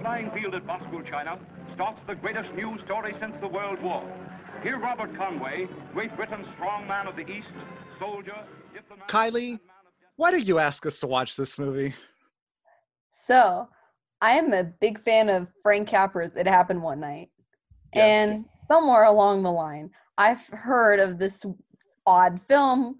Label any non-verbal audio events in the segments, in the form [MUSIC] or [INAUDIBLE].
flying field at Baskul, China, starts the greatest news story since the World War. Here, Robert Conway, Great Britain's strong man of the East, soldier, diplomat. Kylie, why did you ask us to watch this movie? So, I am a big fan of Frank Capra's It Happened One Night. Yes. And somewhere along the line, I've heard of this odd film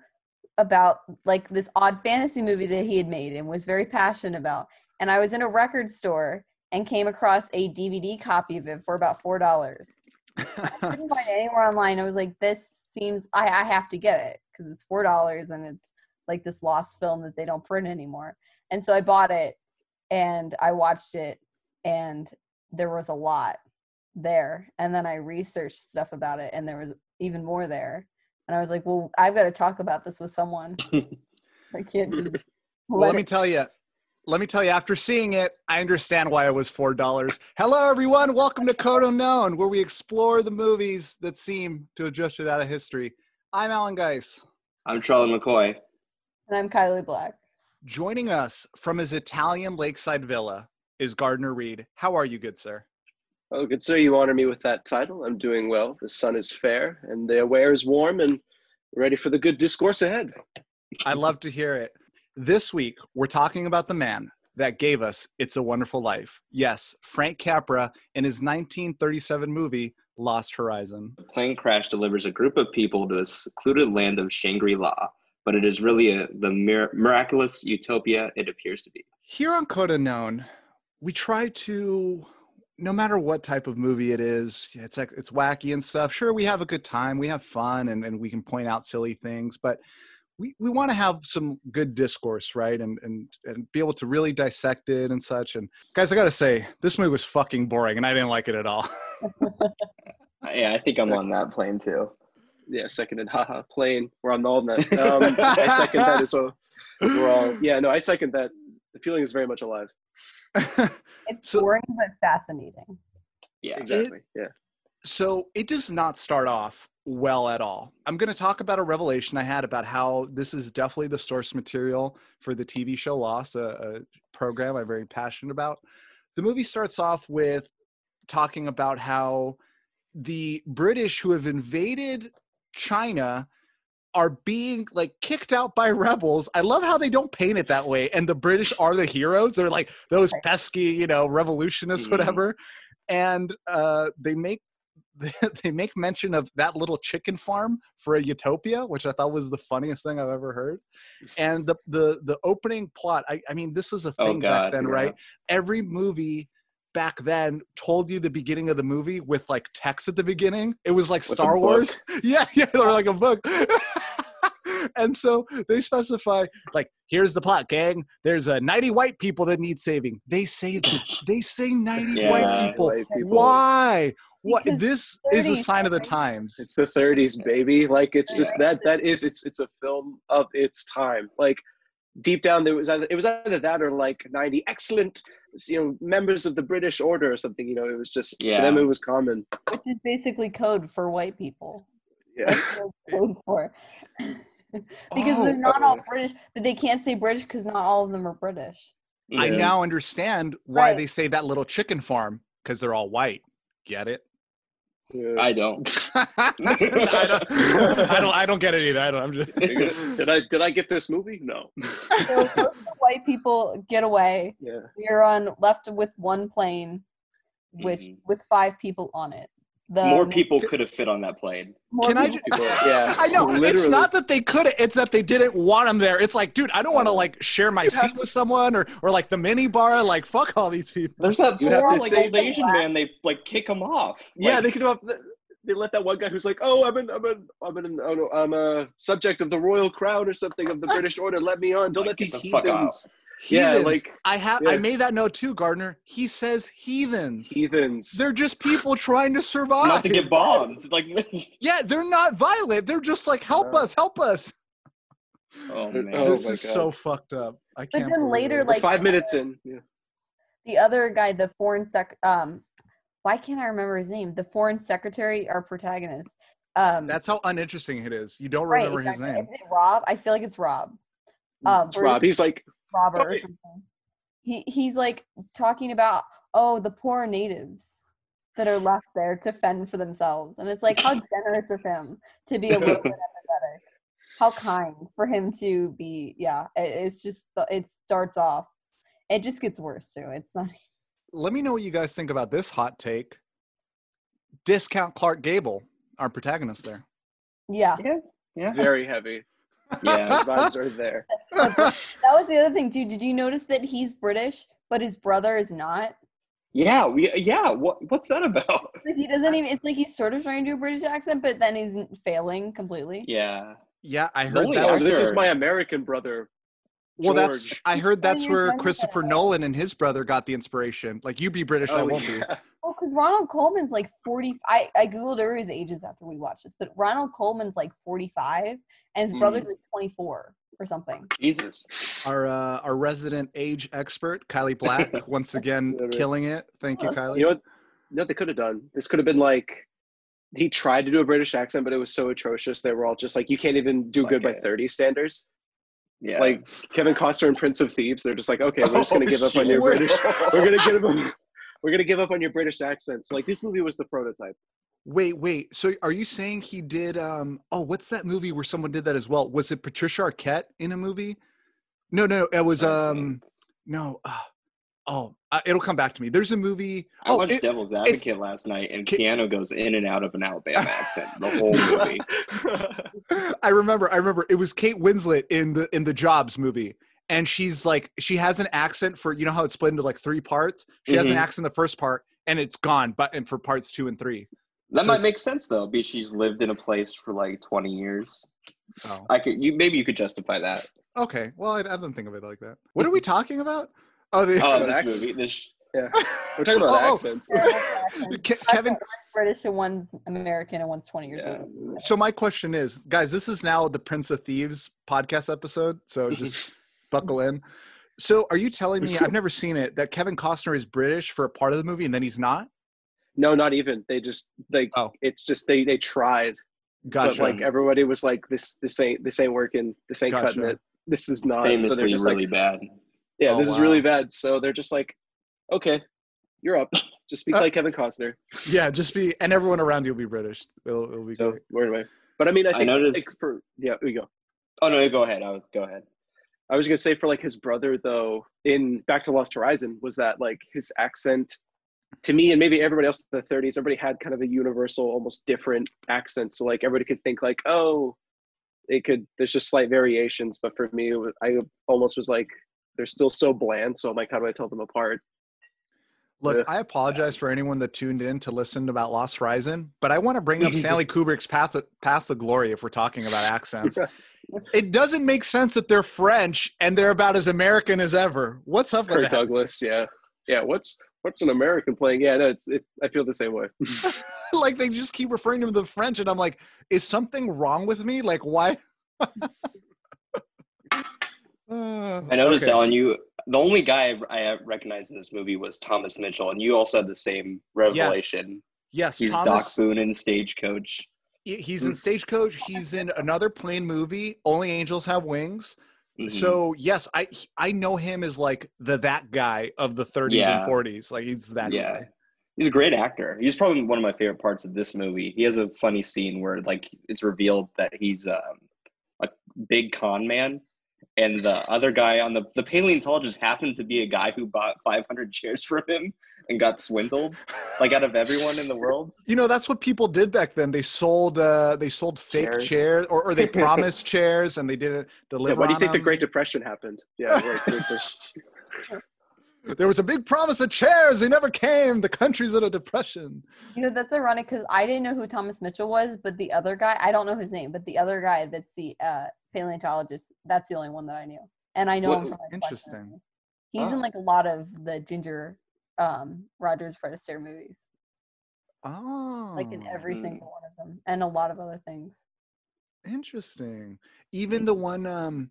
about like this odd fantasy movie that he had made and was very passionate about. And I was in a record store and came across a DVD copy of it for about four dollars. I couldn't find it anywhere online. I was like, this seems I, I have to get it because it's four dollars and it's like this lost film that they don't print anymore. And so I bought it and I watched it and there was a lot there. And then I researched stuff about it and there was even more there. And I was like, well, I've got to talk about this with someone. [LAUGHS] I can't just well, let let me tell you. Let me tell you, after seeing it, I understand why it was four dollars. Hello, everyone. Welcome to Code Unknown, where we explore the movies that seem to have drifted out of history. I'm Alan Geis. I'm Charlie McCoy. and I'm Kylie Black. Joining us from his Italian lakeside villa is Gardner Reed. How are you, good sir? Oh, good sir, you honor me with that title. I'm doing well. The sun is fair, and the air is warm, and ready for the good discourse ahead. I love to hear it. This week, we're talking about the man that gave us It's a Wonderful Life. Yes, Frank Capra in his 1937 movie, Lost Horizon. A plane crash delivers a group of people to a secluded land of Shangri-La, but it is really a, the mir- miraculous utopia it appears to be. Here on Coda Unknown, we try to, no matter what type of movie it is, it's like it's wacky and stuff. Sure, we have a good time, we have fun, and, and we can point out silly things, but we, we want to have some good discourse, right? And and and be able to really dissect it and such. And guys, I gotta say, this movie was fucking boring, and I didn't like it at all. [LAUGHS] Yeah, I think I'm on that plane too. Yeah, seconded. Haha, plane. We're on all that. [LAUGHS] Um, I second that as well. We're all. Yeah, no, I second that. The feeling is very much alive. [LAUGHS] It's So- boring but fascinating. Yeah. Exactly. yeah. so it does not start off well at all. I'm going to talk about a revelation I had about how this is definitely the source material for the TV show Lost, a, a program I'm very passionate about. The movie starts off with talking about how the British who have invaded China are being like kicked out by rebels. I love how they don't paint it that way. And the British are the heroes. They're like those pesky, you know, revolutionists, Mhm. whatever. And uh, they make [LAUGHS] they make mention of that little chicken farm for a utopia, which I thought was the funniest thing I've ever heard. And the the the opening plot, I, I mean, this was a Oh, thing back then, yeah. right? Every movie back then told you the beginning of the movie with like text at the beginning. It was like With Star. Wars. [LAUGHS] Yeah, yeah, or like a book. [LAUGHS] and so they specify like here's the plot gang there's uh, 90 white people that need saving they say that they say 90 white people white people. why what Because this is a sign of the times It's the 30s, baby. Like it's just that. That is. It's it's a film of its time. Like deep down, there was either it was either that or like 90 excellent, you know, members of the British Order or something. You know, it was just yeah. to them it was common. Which is basically code for white people. Yeah. That's what it's code for. [LAUGHS] because Oh, they're not all British, but they can't say British because not all of them are British. i Yeah. now understand why Right. they say that little chicken farm because they're all white get it Yeah. I don't. [LAUGHS] [LAUGHS] I, don't, I don't i don't get it either i don't i'm just did I did I get this movie? No. So most of the white people get away. Yeah. You're on left with one plane, which Mhm. with five people on it. The More people could have fit on that plane. more Can I people- People- [LAUGHS] yeah. I know it's not that they couldn't; it's that they didn't want them there. It's like, dude, I don't want to like share my You'd seat with someone or or like the mini bar. Like, fuck all these people. There's that You have poor to like say- old Asian man. They like kick him off. Yeah, Like, they could have. They let that one guy who's like, "Oh, I'm an, I'm an, I'm an, oh, I'm a subject of the royal crown or something of the [LAUGHS] British Order. Let me on. Don't Like, let these the fuck out." Heathens, Yeah, like- I have, I made that note too, Gardner. He says heathens. heathens." They're just people trying to survive. not to get bombed. Like, [LAUGHS] Yeah, they're not violent. They're just like, help No. us, help us. oh man. Oh this my is God. so fucked up. I But can't. But then later, it. like five minutes in. Yeah. the other guy, the foreign sec, um, why can't I remember his name? The foreign secretary, our protagonist. Um, that's how uninteresting it is. You don't right, remember exactly. his name. Is it Rob? I feel like it's Rob. Um, It's Rob. He's like, Robert or something. he he's like talking about oh the poor natives that are left there to fend for themselves, and it's like how [LAUGHS] generous of him to be a little bit [LAUGHS] empathetic. How kind for him to be. Yeah, it, it's just uh, it starts off. It just gets worse too. It's not. [LAUGHS] Let me know what you guys think about this hot take. Discount Clark Gable, our protagonist there. Yeah, Yeah. Very heavy. Yeah. [LAUGHS] Vibes are there. that was the other thing too. Did you notice that he's British, but his brother is not? Yeah. We, yeah. What, what's that about? [LAUGHS] Like he doesn't even. It's like he's sort of trying to do a British accent, but then he's failing completely. Yeah. Yeah, I heard only that. Oh, this is my American brother. Well, that's I heard that's where Christopher that. Nolan and his brother got the inspiration. Like you be British, I Oh, won't be. Well, because Ronald Colman's like 40. I, I Googled everybody's ages after we watched this, but Ronald Colman's like 45 and his Hmm. brother's like 24 or something. Jesus. Our uh, our resident age expert, Kylie [LAUGHS] Black, once again killing it. Thank you, Kylie. You know what? You know what they could have done? This could have been like he tried to do a British accent, but it was so atrocious. They were all just like, you can't even do good by 30 standards. Yeah. Like Kevin Costner and Prince of Thieves, they're just like, okay, we're just gonna [LAUGHS] Oh, give up on your British. [LAUGHS] We're gonna give up. We're gonna give up on your British accent. So like this movie was the prototype. Wait, wait. So are you saying he did? Um. Oh, what's that movie where someone did that as well? Was it Patricia Arquette in a movie? No, no. It was um. No. Uh, oh, uh, it'll come back to me. There's a movie. I Oh, watched it- Devil's Advocate last night, and Ki- Keanu goes in and out of an Alabama accent the whole movie. [LAUGHS] I remember. I remember. It was Kate Winslet in the in the Jobs movie, and she's like, she has an accent for you know how it's split into like three parts. She has an Mhm. accent the first part, and it's gone. But and for parts two and three. That So might make sense though, because she's lived in a place for like twenty years. Oh. I could, you maybe you could justify that. Okay. Well, I, I didn't think of it like that. What are we talking about? Oh, the Oh, About this accents. movie, this Yeah, [LAUGHS] we're talking about Oh, oh. accents. Terrible accent. [LAUGHS] Ke- Kevin. One's British and one's American and one's 20 years Yeah. old. So my question is, guys, this is now the Prince of Thieves podcast episode. So [LAUGHS] just buckle in. So are you telling me I've never seen it that Kevin Costner is British for a part of the movie and then he's not? No, not even. They just like Oh. it's just they they tried, Gotcha. but like everybody was like, this this ain't this ain't working. This ain't cutting it. This is it's not. So they're famously just really like, bad. Yeah, Oh, this is really bad. So they're just like, okay, you're up. Just speak Uh, like Kevin Costner. yeah, just be and everyone around you will be British. It'll, it'll be So great. word away. But I mean, I I think noticed- like, for yeah, here you go. Oh no, go ahead. I was, go ahead. I was gonna say for like his brother though in Back to Lost Horizon was that like his accent to me and maybe everybody else in the 30s everybody had kind of a universal almost different accent so like everybody could think like oh it could there's just slight variations but for me it was, I almost was like they're still so bland so I'm like how do I tell them apart Look, I apologize for anyone that tuned in to listen about Lost Horizon, but I want to bring up [LAUGHS] Stanley Kubrick's Path Path of Glory if we're talking about accents. [LAUGHS] it doesn't make sense that they're French and they're about as American as ever. What's up with Kirk that? Douglas yeah yeah what's what's an American playing yeah no it's it, I feel the same way [LAUGHS] like they just keep referring to the French, and I'm like, is something wrong with me? Like, why? Uh, I noticed okay. Ellen, you the only guy I, I recognized in this movie was Thomas Mitchell, and you also had the same revelation. Yes, yes He's Thomas. Doc Boone in Stagecoach. He's in Stagecoach. He's in another plane movie. Only angels have wings. Mhm. So yes, I I know him as like the that guy of the 30s Yeah. and 40s. Like he's that yeah, guy. he's a great actor. He's probably one of my favorite parts of this movie. He has a funny scene where like it's revealed that he's um, a big con man, and the other guy on the the paleontologist happened to be a guy who bought 500 chairs from him and got swindled, like out of everyone in the world. [LAUGHS] You know that's what people did back then. They sold uh they sold fake Chairs. chairs, or, or they [LAUGHS] promised chairs and they didn't deliver. yeah, why do you on think the. Great Depression happened yeah like, [LAUGHS] There was a big promise of chairs. They never came. The country's in a depression. You know, that's ironic because I didn't know who Thomas Mitchell was, but the other guy, I don't know his name, but the other guy that's the uh, paleontologist, that's the only one that I knew. And I know What- him from like, interesting. He's Oh. in like a lot of the Ginger um, Rogers Fred Astaire movies, Oh, like in every Hmm. single one of them, and a lot of other things. Interesting. Even the one um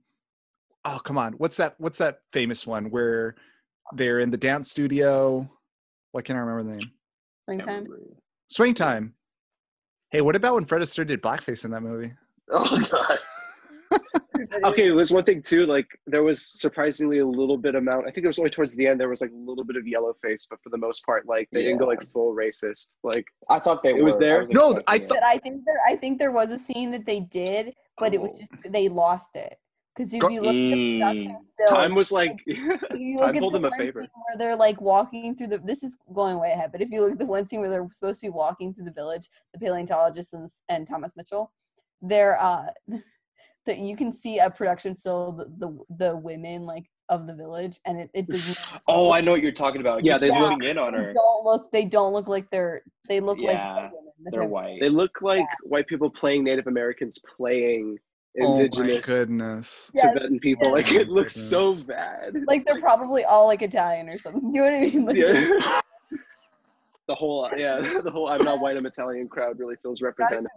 oh come on. What's that what's that famous one where they're in the dance studio? Why can't I remember the name? Swing time. Swing time. Hey, what about when Fred Astaire did blackface in that movie? Oh [LAUGHS] god. But it Okay, there's one thing too. Like there was surprisingly a little bit amount. I think it was only towards the end. There was like a little bit of yellow face, but for the most part, like they didn't go like full racist. Like I thought they It was were. there? No, I it. But I think there, I think there was a scene that they did, but it was Oh. just they lost it. Because if you look at the production Mm. still, time was like, if you [LAUGHS] time at told the them a one favor. scene where they're like walking through the. This is going way ahead, but if you look at the one scene where they're supposed to be walking through the village, the paleontologist and, and Thomas Mitchell, they're uh, [LAUGHS] that you can see a production still the, the the women like of the village, and it, it does [SIGHS] not. Oh, I know what you're talking about. Yeah, Yeah, they they look- zooming in on They her. don't look. They don't look like they're. They look like Yeah, white women that They're white. they look like white people playing Native Americans playing Oh my indigenous goodness. Yeah, Tibetan people. yeah. Like oh it looks so bad. like they're probably all like Italian or something. [LAUGHS] Do you know what I mean? Like, yeah. [LAUGHS] the whole yeah, [LAUGHS] the whole I'm not white, I'm Italian crowd really feels represented.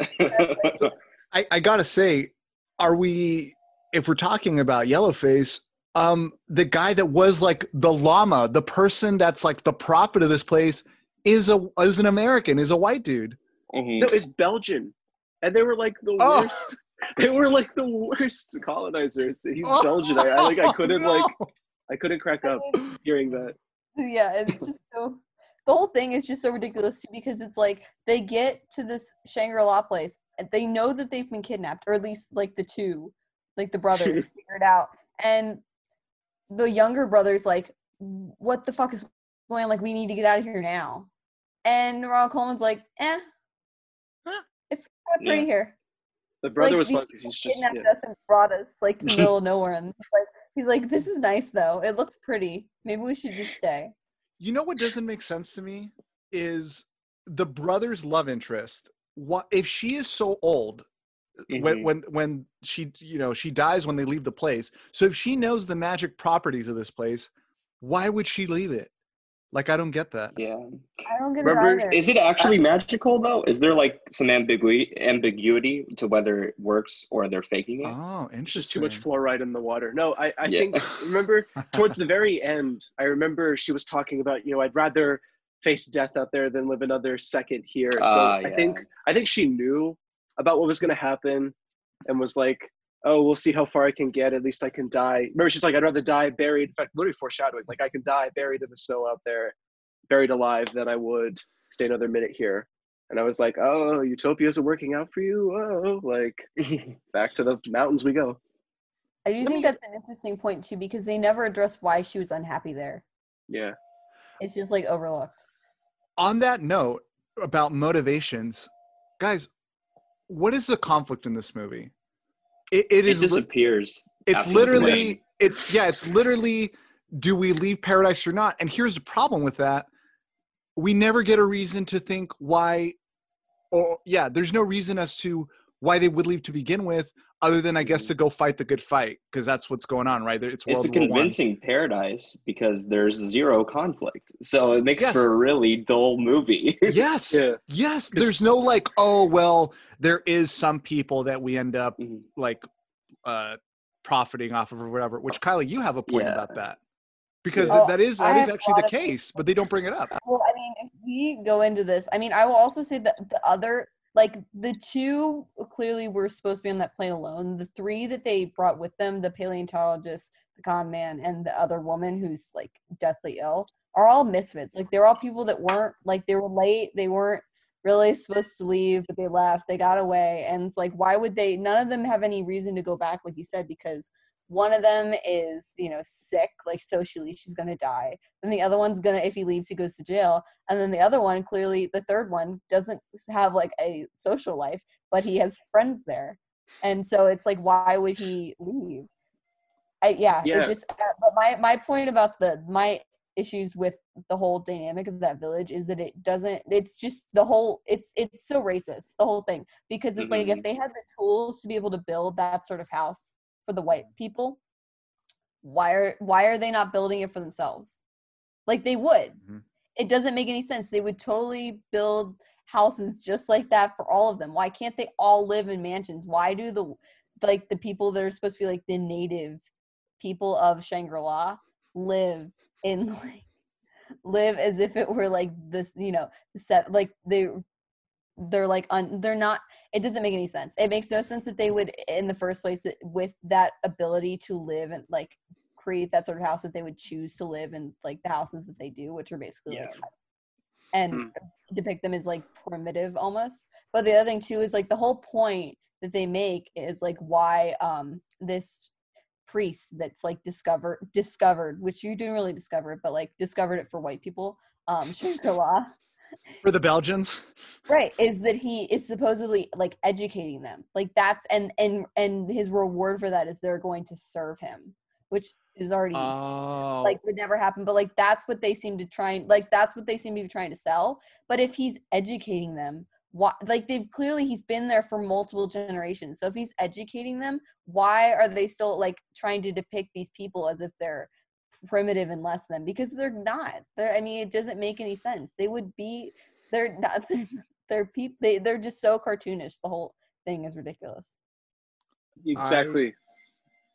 I, I gotta say, are we if we're talking about Yellowface, um, the guy that was like the lama, the person that's like the prophet of this place, is a is an American, is a white dude. Mhm. No, it's Belgian. And they were like the Oh. worst. [LAUGHS] They were like the worst colonizers. He's Oh, Belgian. I, I like I couldn't no. like I couldn't crack up [LAUGHS] hearing that. yeah, it's just [LAUGHS] so. The whole thing is just so ridiculous too because it's like they get to this Shangri La place and they know that they've been kidnapped, or at least like the two, like the [LAUGHS] brothers figured out, and the younger brother's like, "What the fuck is going? on? Like, we need to get out of here now." And Ronald Colman's like, "Eh, Huh. it's quite pretty Yeah. here." The brother like, was these fun because he's just kidnapped yeah. us and brought us like to the middle of [LAUGHS] nowhere, and he's like, he's like, "This is nice though. It looks pretty. Maybe we should just stay." You know what doesn't make sense to me is the brother's love interest. What if she is so old when Mhm. when when she you know she dies when they leave the place? So if she knows the magic properties of this place, why would she leave it? Like I don't get that. Yeah. I don't get Remember, it either. is it actually magical though? Is there like some ambiguity ambiguity to whether it works or they're faking it? Oh, It's interesting. just too much fluoride in the water. No, I, I Yeah. think remember towards the [LAUGHS] very end, I remember she was talking about, you know, I'd rather face death out there than live another second here. So Ah, I think I think she knew about what was gonna happen and was like, Oh, we'll see how far I can get. At least I can die. Remember, she's like, I'd rather die buried. In fact, literally foreshadowing, like I can die buried in the snow out there, buried alive, than I would stay another minute here. And I was like, Oh, utopia isn't working out for you. Oh, like [LAUGHS] back to the mountains we go. I do think that's an interesting point too because they never addressed why she was unhappy there. Yeah. It's just like overlooked. On that note about motivations, guys, what is the conflict in this movie? It, it it is li- disappears. it's literally it's yeah it's literally do we leave paradise or not and here's the problem with that we never get a reason to think why or yeah there's no reason as to why they would leave to begin with other than i guess to go fight the good fight because that's what's going on right it's world It's a War One. convincing paradise because there's zero conflict. So it makes Yes. for a really dull movie. [LAUGHS] yes Yeah. yes 'Cause- there's no like oh well there is some people that we end up Mhm. like uh profiting off of or whatever which kylie you have a point Yeah. about that because Oh, that is that is actually the of- case but they don't bring it up Well, I mean, if we go into this, I mean, I will also say that the other, like the two clearly were supposed to be on that plane alone. The three that they brought with them, the paleontologist, the con man, and the other woman who's like deathly ill, are all misfits. Like they're all people that weren't like they were late, they weren't really supposed to leave, but they left, they got away, and it's like why would they? None of them have any reason to go back, like you said, because one of them is you know sick, like socially she's gonna die. And the other one's gonna if he leaves he goes to jail. And then the other one clearly the third one doesn't have like a social life but he has friends there. And so it's like why would he leave? I, yeah, Yeah. it just uh, but my my point about the my issues with the whole dynamic of that village is that it doesn't it's just the whole it's it's so racist the whole thing. Because it's like if Mhm. they had the tools to be able to build that sort of house for the white people why are why are they not building it for themselves? Like they would. Mhm. it doesn't make any sense. They would totally build houses just like that for all of them. Why can't they all live in mansions? Why do the like the people that are supposed to be like the native people of shangri-la live in [LAUGHS] like live as if it were like this you know set like they they're like un, they're not it doesn't make any sense it makes no sense that they would in the first place that- with that ability to live and like create that sort of house that they would choose to live in like the houses that they do which are basically Yeah. hut- and Hmm. depict them as like primitive almost but the other thing too is like the whole point that they make is like why um this priest that's like discovered discovered which you didn't really discover it but like discovered it for white people um Shangri-La [LAUGHS] [LAUGHS] For the Belgians. right is that he is supposedly like educating them like that's and and and his reward for that is they're going to serve him which is already Oh. like would never happen but like that's what they seem to try and like that's what they seem to be trying to sell but if he's educating them why like they've clearly he's been there for multiple generations so if he's educating them why are they still like trying to depict these people as if they're primitive and less than because they're not they're i mean it doesn't make any sense they would be they're not [LAUGHS] they're, they're people they, they're just so cartoonish the whole thing is ridiculous Exactly.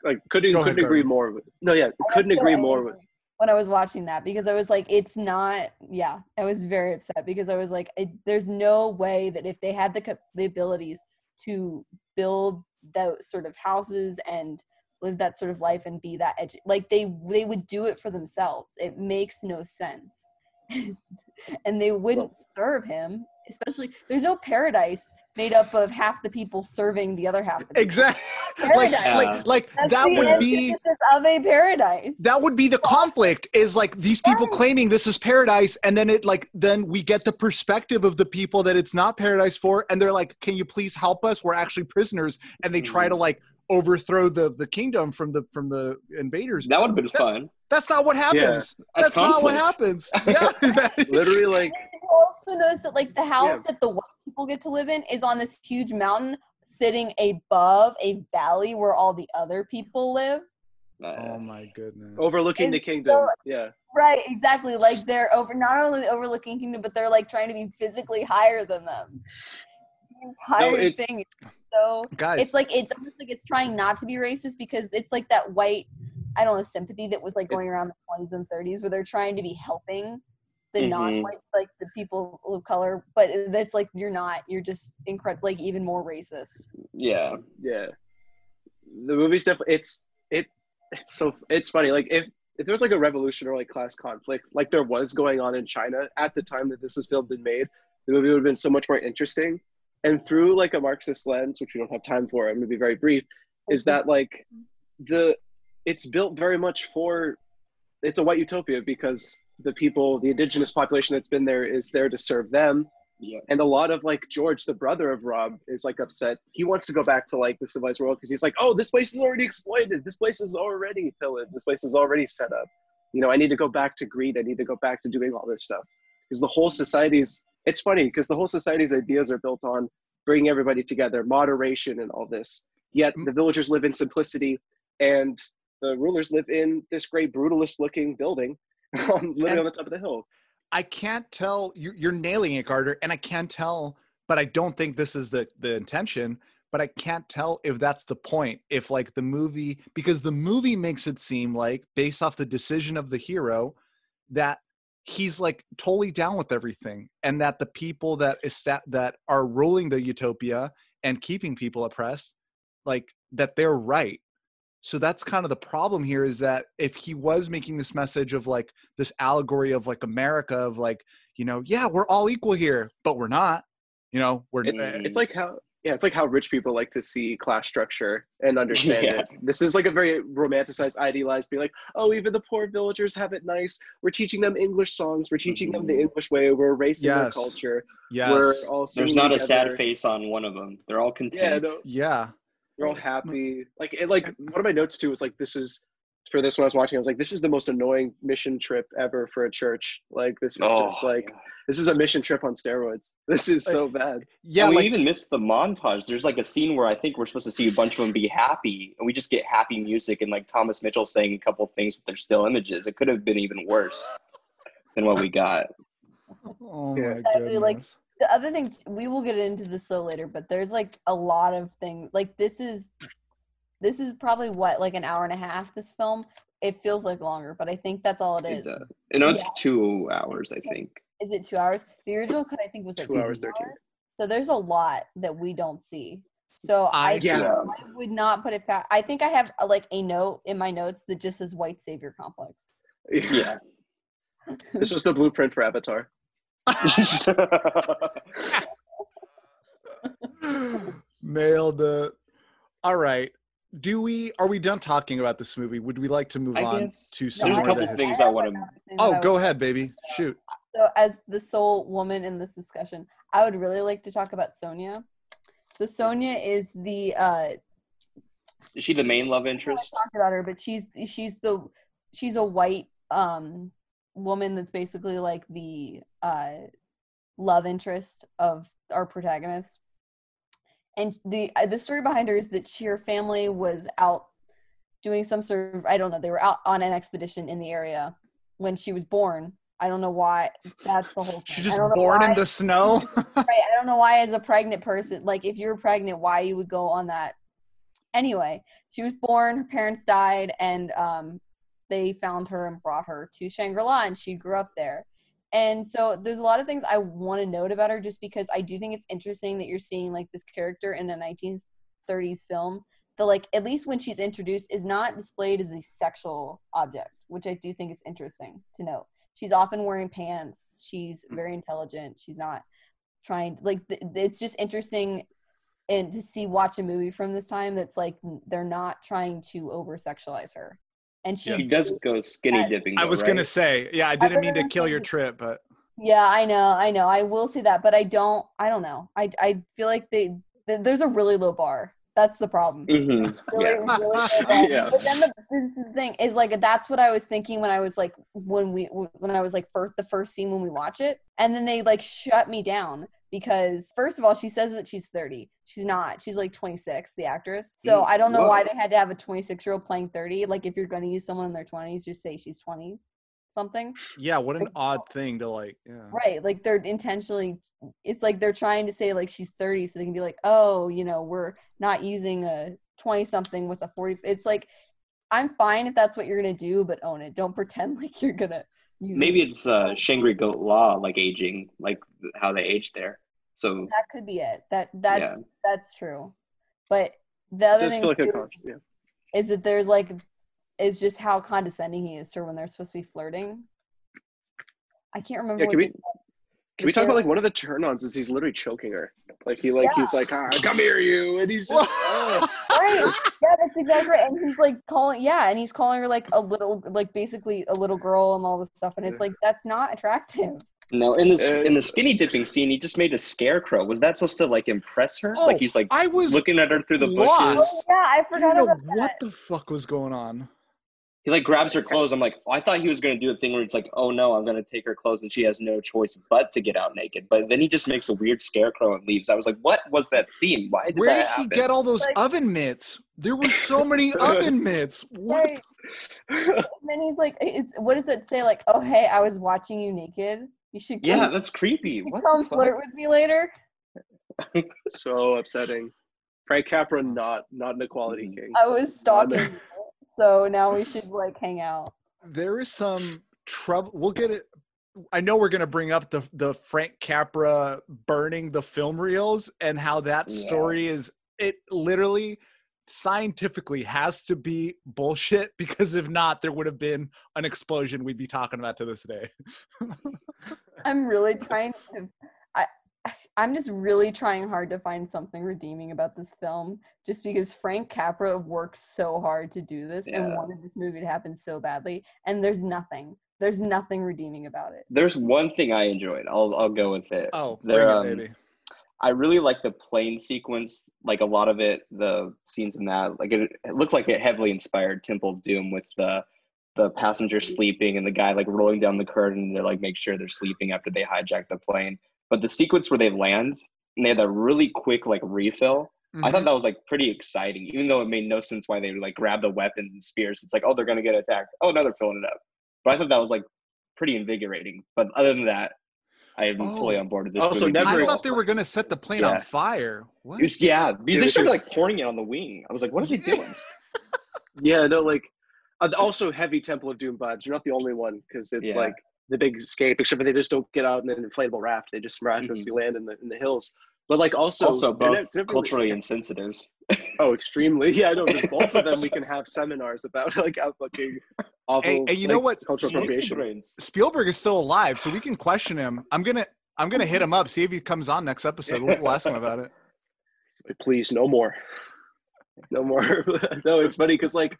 like couldn't couldn't ahead, agree Gardner. more with. No, yeah, I couldn't was so agree more with. angry when I was watching that because I was like, it's not. Yeah, I was very upset because I was like, it, there's no way that if they had the cap- the abilities to build those sort of houses and live that sort of life and be that edu- like they they would do it for themselves. It makes no sense, [LAUGHS] and they wouldn't serve him. Especially, there's no paradise made up of half the people serving the other half. Of the exactly. [LAUGHS] like, Paradise. like, like That's that the would be of a paradise. that would be the conflict is like these people Right. claiming this is paradise and then it like then we get the perspective of the people that it's not paradise for and they're like can you please help us we're actually prisoners and they try mm-hmm. to like overthrow the the kingdom from the from the invaders That would have been fun. that's not what happens That's that's not what happens [LAUGHS] yeah [LAUGHS] Literally, like you also notice that like the house that the white people get to live in is on this huge mountain sitting above a valley where all the other people live. oh my goodness overlooking the It's kingdom. Yeah, Right, exactly. Like they're over not only overlooking kingdom, but they're like trying to be physically higher than them. The entire it's- thing is so guys it's like it's almost like it's trying not to be racist because it's like that white I don't know sympathy that was like going It's- around the twenties and thirties where they're trying to be helping the Mhm. non-white like the people of color, but it's like you're not. You're just incredible, like even more racist. yeah. yeah. The movie's definitely it's it it's so it's funny. Like if if there was like a revolution or like class conflict like there was going on in China at the time that this was filmed and made, the movie would have been so much more interesting. And through like a Marxist lens, which we don't have time for, I'm gonna be very brief, is that like the it's built very much for it's a white utopia because the people, the indigenous population that's been there is there to serve them. Yeah. And a lot of like George, the brother of Rob, is like upset. He wants to go back to like the civilized world because he's like, oh, this place is already exploited. This place is already pillaged. This place is already set up. You know, I need to go back to greed. I need to go back to doing all this stuff because the whole society's. It's funny because the whole society's ideas are built on bringing everybody together, moderation, and all this. Yet mm. the villagers live in simplicity, and the rulers live in this great brutalist-looking building, [LAUGHS] um, on, literally And- on the top of the hill. I can't tell you you're nailing it, Gardner, and I can't tell, but I don't think this is the the intention. But I can't tell if that's the point. If like the movie, because the movie makes it seem like, based off the decision of the hero, that he's like totally down with everything, and that the people that is that that are ruling the utopia and keeping people oppressed, like that they're right. So that's kind of the problem here is that if he was making this message of like this allegory of like America of like, you know, yeah, we're all equal here, but we're not. You know, we're It's it's like how yeah, it's like how rich people like to see class structure and understand Yeah. it. This is like a very romanticized, idealized, being like, oh, even the poor villagers have it nice. We're teaching them English songs. We're teaching them the mm-hmm. English way. We're erasing their culture. yes. We're all There's not a sad face on one of them. They're all Yeah, content. no, yeah. they're all mm. happy. Like it, like one of my notes too was like, this is for this when I was watching. I was like, this is the most annoying mission trip ever for a church. Like this is Oh, just like yeah. this is a mission trip on steroids. [LAUGHS] This is so bad. Yeah, and we like even missed the montage. There's like a scene where I think we're supposed to see a bunch of them be happy, and we just get happy music and like Thomas Mitchell saying a couple things with their still images. It could have been even worse than what we got. oh Yeah. my Exactly, like, the other thing we will get into this so later but there's like a lot of things like this is this is probably what like an hour and a half this film it feels like longer but i think that's all it It is does. You know, it's two hours, I think. is it two hours the original cut i think was like Two hours, six 13. hours. So there's a lot that we don't see. So I, I- Yeah. I would not put it past. I think I have a, like a note in my notes that just says white savior complex. Yeah. [LAUGHS] This was the blueprint for Avatar. [LAUGHS] [LAUGHS] Nailed it. All right. Do we are we done talking about this movie? Would we like to move I on guess to there's some a couple the things? I wanna- another thing that I Oh, go ahead, baby. Shoot. So, as the sole woman in this discussion, I would really like to talk about Sonia. So Sonia is the uh, Is she the main love interest? I interest? talked about her, but she's she's the she's a white um woman that's basically like the uh love interest of our protagonist. And the uh, the story behind her is that she, her family was out doing some sort of I don't know they were out on an expedition in the area when she was born. I don't know why. That's the whole. [LAUGHS] She thing. Just born why- in the snow. [LAUGHS] right i don't know why as a pregnant person like if you're pregnant why you would go on that anyway she was born her parents died and um, they found her and brought her to shangri-la and she grew up there and so there's a lot of things i want to note about her just because i do think it's interesting that you're seeing like this character in a 1930s film that like at least when she's introduced is not displayed as a sexual object which i do think is interesting to note. She's often wearing pants. She's mm. very intelligent. She's not trying to, like th- it's just interesting and to see watch a movie from this time that's like they're not trying to over sexualize her and she She does go skinny Yes. dipping. I was right? gonna say, yeah, I didn't mean to kill your trip, but yeah i know i know i will say that but i don't i don't know i i feel like they th- there's a really low bar that's the problem Mhm. really, Yeah. really. [LAUGHS] Yeah. But then the, this is the thing is like that's what I was thinking when I was like when we when I was like first the first scene when we watch it, and then they like shut me down because first of all she says that she's 30 she's not. She's like 26 the actress. So i don't know why they had to have a 26 year old playing 30 like if you're going to use someone in their 20s just say she's 20 something. Yeah, what an Like, odd oh thing to like. Yeah. right like they're intentionally it's like they're trying to say like she's 30 so they can be like oh you know we're not using a 20 something with a 40 it's like i'm fine if that's what you're gonna do but own it. Don't pretend [LAUGHS] like you're gonna use Maybe it's uh, Shangri-La, like aging, like how they age there. So that could be it that that's Yeah. that's true but the other thing like a yeah. is that there's like is just how condescending he is to her when they're supposed to be flirting i can't remember Yeah, can we- Can we talk about like one of the turn-ons is he's literally choking her. Like he like he's like, ah, come here, you, and he's just [LAUGHS] oh. right yeah that's exactly right and he's like calling yeah and he's calling her like a little like basically a little girl and all this stuff and it's like that's not attractive no, in this Uh, in the skinny dipping scene, he just made a scarecrow. Was that supposed to like impress her? Oh, like he's like I was looking at her through the lost. oh bushes. yeah i I forgot don't know about what the fuck was going on. He like grabs her clothes. I'm like, oh, I thought he was gonna do a thing where it's like, oh no, I'm gonna take her clothes, and she has no choice but to get out naked. But then he just makes a weird scarecrow and leaves. I was like, what was that scene? Why did Where that did he get all those Like- oven mitts? There were so many [LAUGHS] oven mitts. What? right and then he's like it's what does it say like oh hey i was watching you naked you should come, yeah, that's creepy. you What come the fuck? flirt with me later so upsetting. Frank Capra not not an equality Mhm. king. i was stalking you, so now we should like hang out There is some trouble. We'll get it. I know we're gonna bring up the the Frank Capra burning the film reels and how that Yeah. story is. It literally scientifically has to be bullshit because if not, there would have been an explosion we'd be talking about to this day. [LAUGHS] I'm really trying to. I I'm just really trying hard to find something redeeming about this film, just because Frank Capra worked so hard to do this and wanted this movie to happen so badly, and there's nothing. There's nothing redeeming about it. There's one thing I enjoyed. I'll I'll go with it. Oh, There, bring it, um, baby. I really like the plane sequence. Like a lot of it, the scenes in that, like it, it looked like it heavily inspired Temple of Doom with the the passenger sleeping and the guy like rolling down the curtain to like make sure they're sleeping after they hijack the plane. But the sequence where they land and they had that really quick like refill, I Mhm. thought that was like pretty exciting, even though it made no sense why they would like grab the weapons and spears. It's like, oh, they're gonna get attacked. Oh no, they're filling it up. But I thought that was like pretty invigorating. But other than that, I am fully Oh. on board with this. Also, movie. never- I thought they were gonna set the plane on fire. What? Was- yeah, because they they started like pouring it on the wing. I was like, what are they doing? [LAUGHS] Yeah, no, like uh, also heavy Temple of Doom vibes. You're not the only one because it's Yeah. like the big escape, except for they just don't get out in an inflatable raft. They just miraculously Mm-hmm. land in the in the hills. But like also, also both culturally insensitive. [LAUGHS] Oh, extremely. Yeah, I know. There's both of them. We [LAUGHS] can have seminars about [LAUGHS] like how fucking awful. Hey, hey, you know what? Cultural Speaking appropriation. Brains. Spielberg is still alive, so we can question him. I'm gonna I'm gonna hit him up, see if he comes on next episode. We'll, we'll ask him about it. Please, no more. No more. no, it's funny because like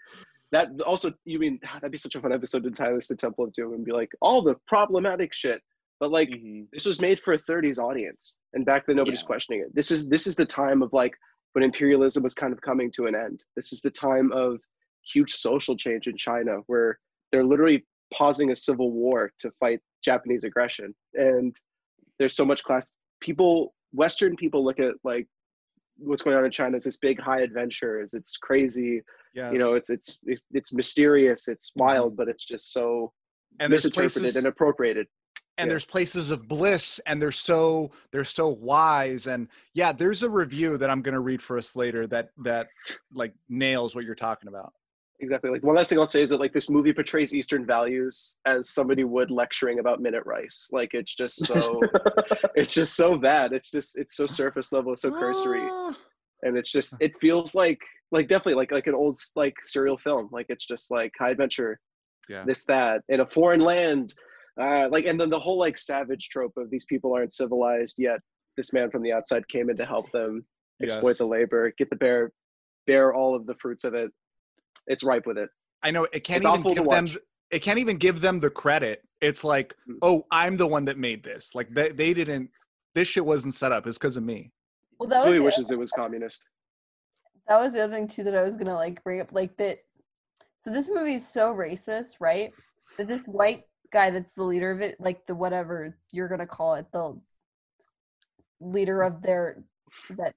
that. Also, you mean [SIGHS] that'd be such a fun episode to tie this to Temple of Doom and be like all the problematic shit. But like Mhm. this was made for a 30s audience, and back then nobody's Yeah. questioning it. This is this is the time of like when imperialism was kind of coming to an end. This is the time of huge social change in China, where they're literally pausing a civil war to fight Japanese aggression, and there's so much class. People, Western people, look at like what's going on in China as this big high adventure. Is it's crazy, Yeah, you know? It's it's it's, it's mysterious, it's mm-hmm. wild, but it's just so and misinterpreted places and appropriated. and yeah. there's places of bliss and they're so they're so wise and yeah there's a review that i'm going to read for us later that that like nails what you're talking about Exactly. Like one last thing I'll say is that like this movie portrays Eastern values as somebody would lecturing about minute rice. Like it's just so [LAUGHS] it's just so bad. It's just it's so surface level, so cursory, Ah. and it's just it feels like like definitely like like an old like serial film. Like it's just like high adventure, yeah this that in a foreign land, uh, like and then the whole like savage trope of these people aren't civilized yet. This man from the outside came in to help them exploit Yes. the labor, get the bear, bear all of the fruits of it. It's ripe with it. i know it can't It's even give them it can't even give them the credit it's like Mm. oh i'm the one that made this like they, they didn't this shit wasn't set up it's because of me Well, that was Chloe wishes it was communist. that was the other thing too that I was gonna like bring up, like that. So this movie is so racist, right? That this white guy that's the leader of it, like the whatever you're gonna call it, the leader of their that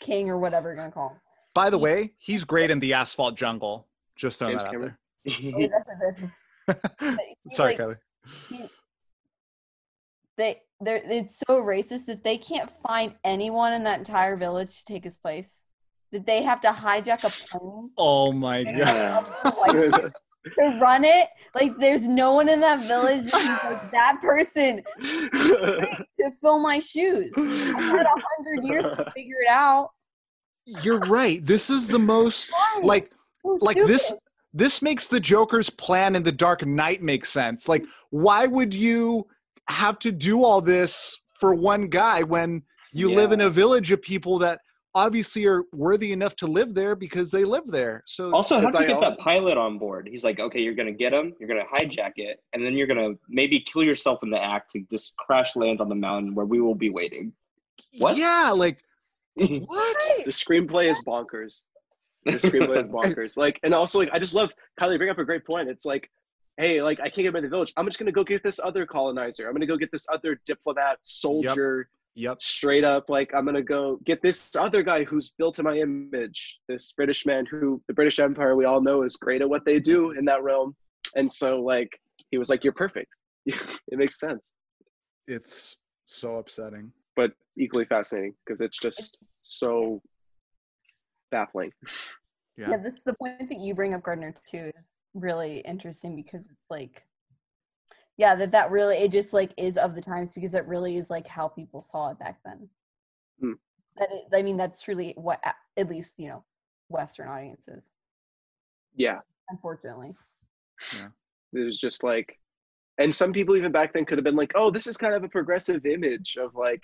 king or whatever you're gonna call him. By the way he's great in the asphalt jungle just throwing James that out Cameron. There [LAUGHS] he, [LAUGHS] sorry like, Kylie. he- they they're it's so racist that they can't find anyone in that entire village to take his place. That they have to hijack a plane oh my god [LAUGHS] to run it. Like there's no one in that village like that person to fill my shoes. I had a hundred years to figure it out. You're right this is the most like like this stupid. this makes the joker's plan in the dark knight make sense like why would you have to do all this for one guy when you live in a village of people that obviously are worthy enough to live there because they live there so Also, how Because to I get also- that pilot on board? He's like, okay, you're gonna get him, you're gonna hijack it, and then you're gonna maybe kill yourself in the act to just crash land on the mountain where we will be waiting. what? yeah like [LAUGHS] what the screenplay is bonkers. The screenplay is [LAUGHS] bonkers. Like, and also like I just love Kylie. Bring up a great point. It's like, hey, like I can't get by the village. I'm just gonna go get this other colonizer. I'm gonna go get this other diplomat, soldier. yep Straight up, like I'm gonna go get this other guy who's built to my image. This British man who the British Empire we all know is great at what they do in that realm. And so like he was like, you're perfect. [LAUGHS] it makes sense, it's so upsetting but equally fascinating because it's just so baffling. yeah, Yeah, this is the point that you bring up, Gardner, too, is really interesting because it's like, yeah, that that really it just like is of the times because it really is like how people saw it back then. Hmm. That it, I mean, that's truly what at least you know, Western audiences. Yeah, Unfortunately, it was just like and some people even back then could have been like oh this is kind of a progressive image of like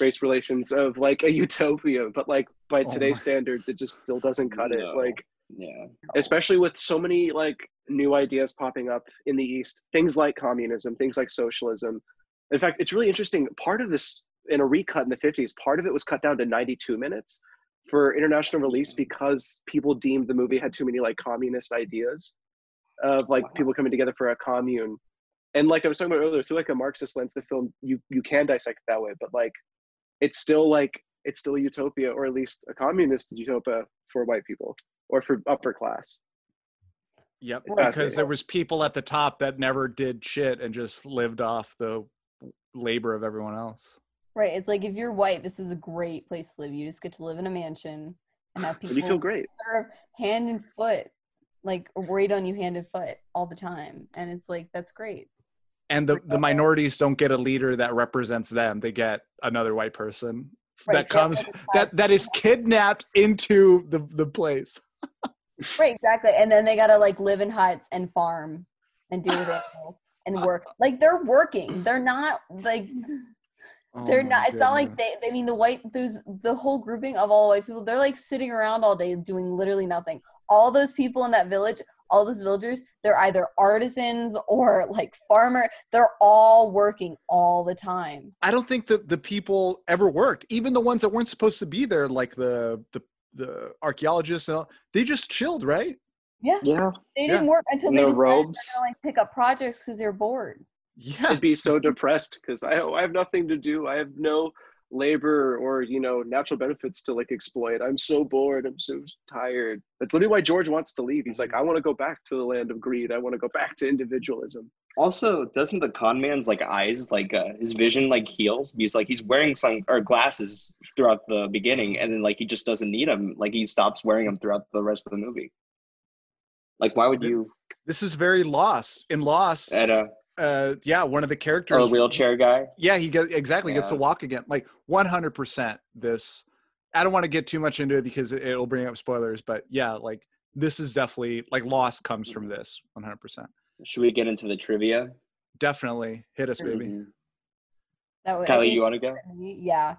race relations of like a utopia but like by Oh today's my- standards it just still doesn't cut it like yeah. especially with so many like new ideas popping up in the east things like communism things like socialism. In fact it's really interesting part of this in a recut in the 50s part of it was cut down to 92 minutes for international release mm. because people deemed the movie had too many like communist ideas of like Wow. people coming together for a commune. And like i was talking about earlier through like a marxist lens the film you you can dissect it that way but like it's still like it's still a utopia or at least a communist utopia for white people or for upper class Yep, because there was people at the top that never did shit and just lived off the labor of everyone else. right? It's like if you're white, this is a great place to live. You just get to live in a mansion and have people and you feel great serve hand and foot, like wait on you hand and foot all the time, and it's like that's great. And the, the uh, minorities don't get a leader that represents them. They get another white person Right, that comes like a child- that that is kidnapped into the the place. [LAUGHS] Right, exactly. And then they gotta like live in huts and farm and do animals [LAUGHS] and work. Like they're working. They're not like oh they're Oh not. It's not like they. I mean, the white there's the whole grouping of all the white people. They're like sitting around all day doing literally nothing. All those people in that village, all those villagers, they're either artisans or like farmer. They're all working all the time. I don't think that the people ever worked. Even the ones that weren't supposed to be there, like the the the archaeologists and all, they just chilled, right? Yeah, Yeah. they didn't work until they their decided robes. gonna like pick up projects because they're bored. Yeah. I'd be so [LAUGHS] depressed because I, I have nothing to do. I have no labor or you know natural benefits to like exploit. I'm so bored. I'm so tired. That's literally why George wants to leave. He's like, I want to go back to the land of greed. I want to go back to individualism. Also, doesn't the con man's like eyes, like uh, his vision, like heals? He's like he's wearing some or glasses throughout the beginning, and then like he just doesn't need them. Like he stops wearing them throughout the rest of the movie. Like, why would you This is very lost. In Lost, at a uh, yeah, one of the characters. or a wheelchair guy? Yeah, he gets exactly gets to walk again. Like 100%. This, I don't want to get too much into it because it, it'll bring up spoilers. But yeah, like this is definitely like loss comes from this 100%. Should we get into the trivia? Definitely hit us, baby. Mhm. That would, I Kylie, you want to go? yeah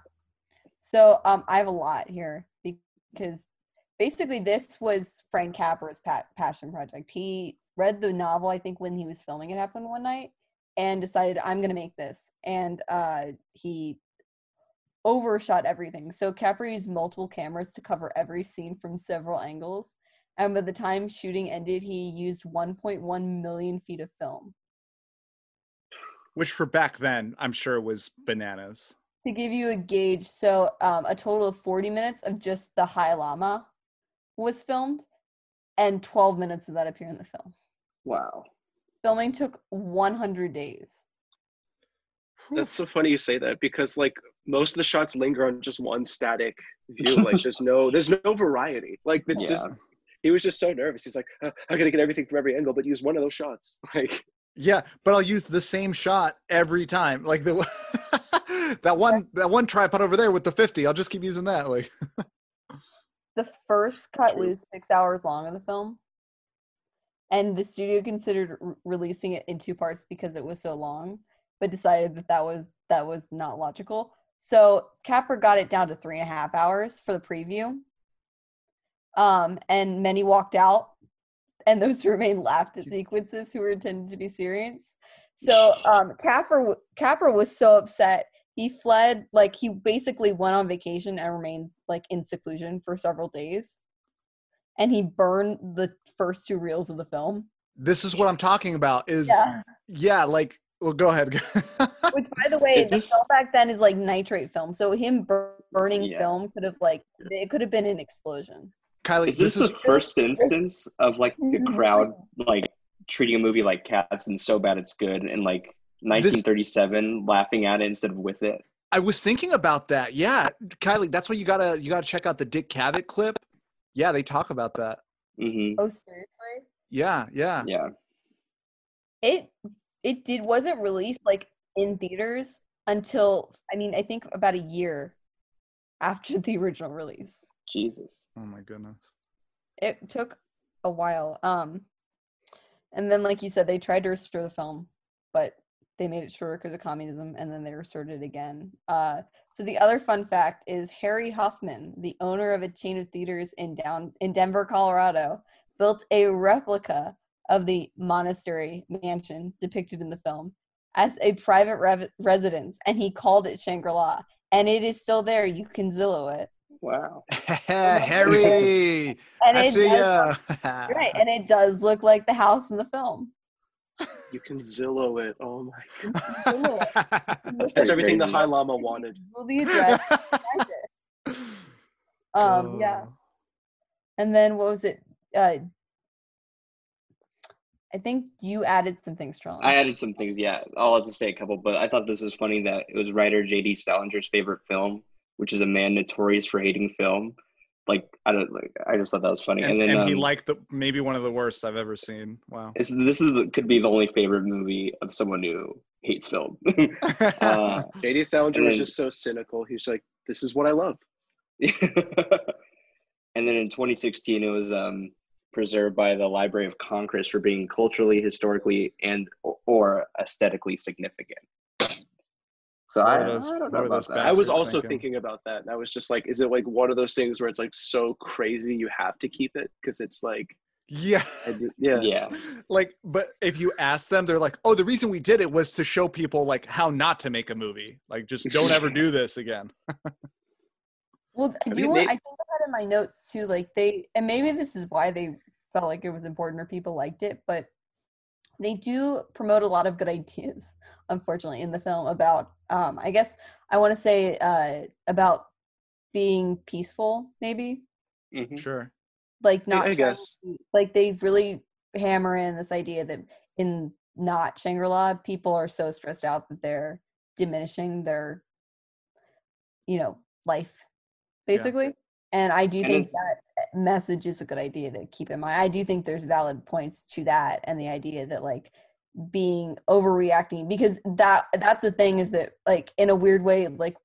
so um i have a lot here because basically this was frank capra's pa- passion project he read the novel i think when he was filming it happened one night and decided i'm going to make this and uh he overshot everything so capra used multiple cameras to cover every scene from several angles and by the time shooting ended he used 1.1 million feet of film Which for back then, I'm sure was bananas. to give you a gauge, so um, a total of 40 minutes of just the High Lama was filmed, and 12 minutes of that appear in the film. Wow. Filming took 100 days. That's so funny you say that because like most of the shots linger on just one static view. [LAUGHS] Like there's no there's no variety. Like it's Yeah. just he was just so nervous. He's like, "Uh, I gotta get everything from every angle, but use one of those shots. [LAUGHS] Like Yeah, but I'll use the same shot every time. Like the [LAUGHS] that one that one tripod over there with the 50. I'll just keep using that. Like The first cut was six hours long of the film, and the studio considered r- releasing it in two parts because it was so long, but decided that that was that was not logical. So Capra got it down to three and a half hours for the preview, um, and many walked out, and those who [LAUGHS] remained laughed at sequences who were intended to be serious. So um, Capra w- Capra was so upset. He fled like he basically went on vacation and remained like in seclusion for several days and he burned the first two reels of the film this is what I'm talking about. Is yeah, yeah like well go ahead. [LAUGHS] which by the way Is the this- film back then is like nitrate film so him bur- burning Yeah. film could have like it could have been an explosion Kylie, Is this, this is the first instance of like a mm-hmm. crowd like treating a movie like Cats and so bad it's good and like 1937 laughing at it instead of with it? I was thinking about that. Yeah, Kylie, that's why you gotta you gotta check out the Dick Cavett clip. Yeah, they talk about that. hmm oh seriously Yeah, yeah. Yeah. it it did wasn't released like in theaters until i mean i think about a year after [LAUGHS] the original release Jesus. Oh my goodness. it took a while um and then like you said they tried to restore the film but they made it shorter because of communism and then they restored it again uh so the other fun fact is harry huffman the owner of a chain of theaters in down in denver colorado built a replica of the monastery mansion depicted in the film as a private rev- residence and he called it shangri-la and it is still there you can zillow it Wow. [LAUGHS] Harry, [LAUGHS] and I see does ya. Right, and it does look like the house in the film. You can Zillow it. Oh my god. [LAUGHS] That's That's everything the. High Lama wanted. Google the address. it. [LAUGHS] Um, yeah, Oh. and then what was it? Uh, I think you added some things, Trellin. I added some things, yeah. I'll have to say a couple, but I thought this was funny that it was writer J.D. Salinger's favorite film, which is a man notorious for hating film. Like I don't like I just thought that was funny. And, And, then and he um, liked the maybe one of the worst I've ever seen. Wow. this, this is the, could be the only favorite movie of someone who hates film. [LAUGHS] [LAUGHS] uh, J.D. Salinger And was just so cynical. He's like, "This is what I love." [LAUGHS] and then in 2016, it was um, preserved by the Library of Congress for being culturally, historically, and or aesthetically significant. So What I, those- I don't know about those that. I was also thinking. thinking about that, and I was just like, "Is it like one of those things where it's like so crazy you have to keep it because it's like, yeah. I did- yeah, yeah, Like, but if you ask them, they're like, "Oh, the reason we did it was to show people like how not to make a movie. Like, just don't ever do [LAUGHS] this again." Well, I I do mean, they- I think I had in my notes too, like they, and maybe this is why they felt like it was important or people liked it, but they do promote a lot of good [LAUGHS] ideas, unfortunately, in the film about, um, I guess I want to say uh, about being peaceful, maybe Mhm. Sure. like Yeah, not I guess. to- like they really hammer in this idea that in not Shangri-La, people are so stressed out that they're diminishing their, you know, life, basically. And I do And think that message is a good idea to keep in mind. I do think there's valid points to that and the idea that like being overreacting because that that's the thing is that like in a weird way like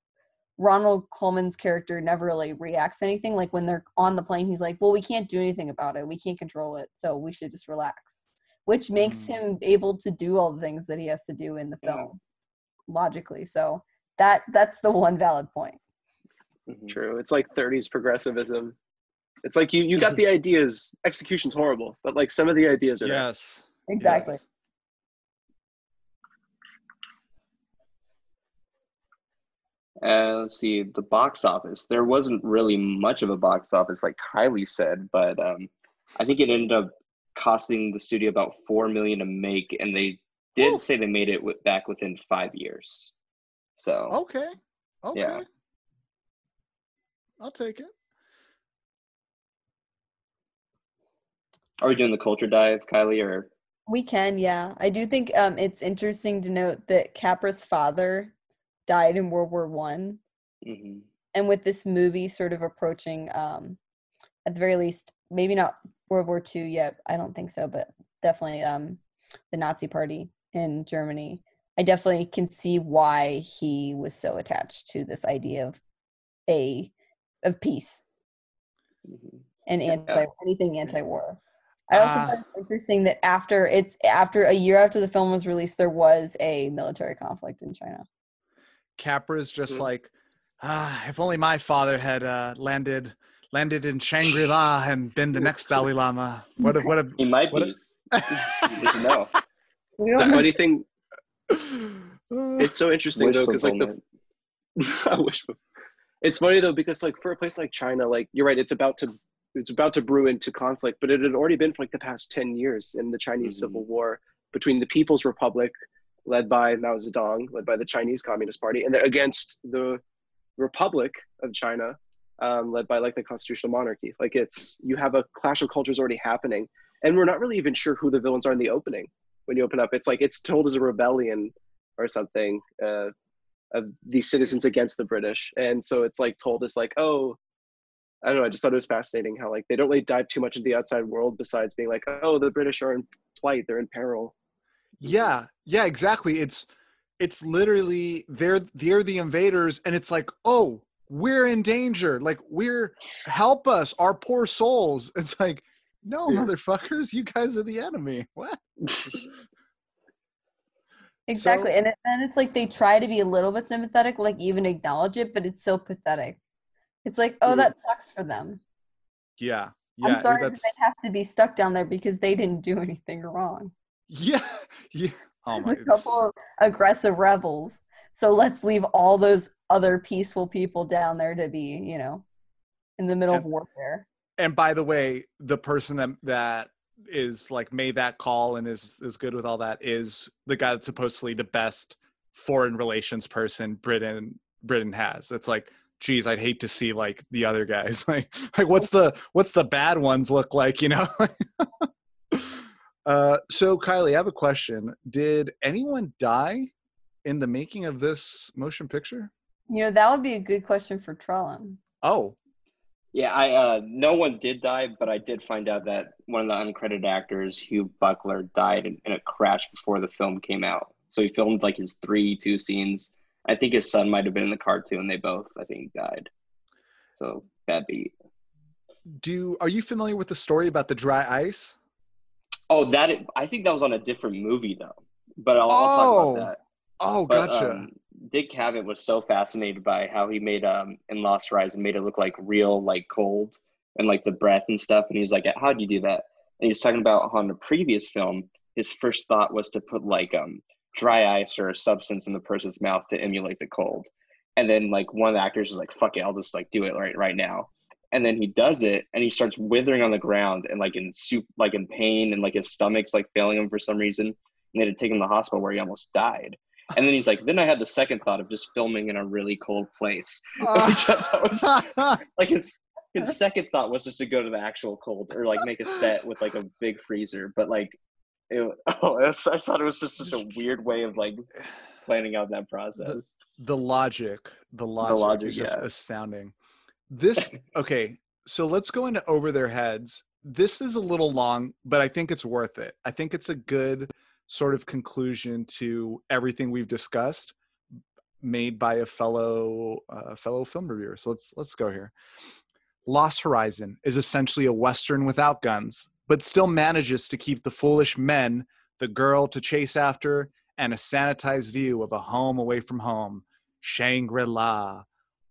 Ronald Colman's character never really reacts to anything. Like when they're on the plane, he's like, "Well, we can't do anything about it. We can't control it, so we should just relax." Which makes Mm. him able to do all the things that he has to do in the Yeah. film, logically. So that that's the one valid point. Mhm. True. It's like 30s progressivism. It's like you you got the ideas, execution's horrible, but like some of the ideas are there. Yes. Exactly. yes. Uh, let's see the box office. There wasn't really much of a box office, like Kylie said, but um, I think it ended up costing the studio about four million to make, and they did Woo. say they made it wi- back within five years. So Okay. Okay. Yeah. I'll take it. are we doing the culture dive, Kylie, or We can, yeah. I do think um, it's interesting to note that Capra's father died in World War One. Mhm. and with this movie sort of approaching um at the very least maybe not world war Two yet i don't think so but definitely um the nazi party in germany i definitely can see why he was so attached to this idea of a of peace Mhm. and Yeah. anti anything anti-war i also Ah. find it interesting that after it's after a year after the film was released there was a military conflict in china Capra's just Mhm. like, ah, if only my father had uh, landed landed in Shangri La and been the next Dalai Lama. What a what a. he might What be. You just know. [LAUGHS] we The don't know funny thing, [SIGHS] it's so interesting Wish though, because like the. [LAUGHS] I wish. It's funny though because like for a place like China, like you're right, it's about to it's about to brew into conflict, but it had already been for like the past ten years in the Chinese Mhm. Civil War between the People's Republic, led by Mao Zedong, led by the Chinese Communist Party, and against the Republic of China, um, led by like the constitutional monarchy. Like it's you have a clash of cultures already happening, and we're not really even sure who the villains are in the opening. When you open up, it's like it's told as a rebellion or something. Uh, of these citizens against the British. And so it's like told as like, oh, I don't know, I just thought it was fascinating how like they don't really dive too much into the outside world besides being like, oh, the British are in plight, they're in peril. yeah, yeah, exactly. It's it's literally they're they're the invaders, and it's like, oh, we're in danger. Like we're help us, our poor souls. [LAUGHS] It's like, no, Yeah. motherfuckers, you guys are the enemy. What? [LAUGHS] Exactly. So- and then it's like they try to be a little bit sympathetic, like even acknowledge it, but it's so pathetic. It's like, oh, that sucks for them. Yeah, yeah. I'm sorry that they have to be stuck down there because they didn't do anything wrong. [LAUGHS] yeah, yeah. Oh my. [LAUGHS] a couple of aggressive rebels. So let's leave all those other peaceful people down there to be, you know, in the middle of And- warfare. and by the way, the person that that is like made that call and is is good with all that is the guy that's supposedly the best foreign relations person Britain Britain has. It's like, geez, I'd hate to see like the other guys. [LAUGHS] Like, like what's the what's the bad ones look like? You know. [LAUGHS] uh, so Kylie, I have a question. Did anyone die in the making of this motion picture? You know, that would be a good question for Trellin. Oh, Yeah, I uh, no one did die, but I did find out that one of the uncredited actors, Hugh Buckler, died in, in a crash before the film came out. So he filmed like his three two scenes. I think his son might have been in the car too, and they both I think died. So bad beat. Do are you familiar with the story about the dry ice? Oh, that I think that was on a different movie though. But I'll, I'll talk Oh, about that. Oh, But, gotcha. um, Dick Cavett was so fascinated by how he made um in Lost Horizon made it look like real, like cold and like the breath and stuff. And he's like, "How would you do that?" And he's talking about on the previous film, his first thought was to put like um dry ice or a substance in the person's mouth to emulate the cold. And then like one of the actors was like, "Fuck it, I'll just like do it right right now." And then he does it, and he starts withering on the ground and like in soup, like in pain, and like his stomach's like failing him for some reason. And they had to take him to the hospital where he almost died. And then he's like, then I had the second thought of just filming in a really cold place. [LAUGHS] Ah. Which I was [LAUGHS] like his his second thought was just to go to the actual cold or like make a set with like a big freezer. But like, it, [LAUGHS] oh, I thought it was just such a weird way of like planning out that process. the logic, the logic, logic, is just yeah. astounding. This okay, so let's go into over their heads. This is a little long, but I think it's worth it. I think it's a good sort of conclusion to everything we've discussed, made by a fellow uh, fellow film reviewer. So let's let's go here. Lost Horizon is essentially a western without guns, but still manages to keep the foolish men, the girl to chase after, and a sanitized view of a home away from home, Shangri La.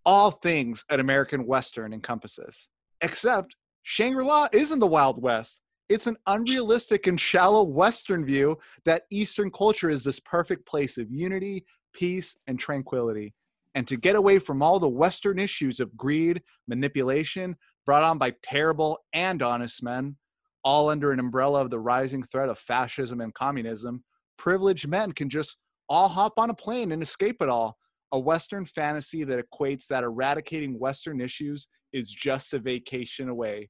All things an American Western encompasses. Except Shangri La isn't the Wild West. It's an unrealistic and shallow Western view that Eastern culture is this perfect place of unity, peace, and tranquility. And to get away from all the Western issues of greed, manipulation brought on by terrible and honest men, all under an umbrella of the rising threat of fascism and communism, privileged men can just all hop on a plane and escape it all. A Western fantasy that equates that eradicating Western issues is just a vacation away.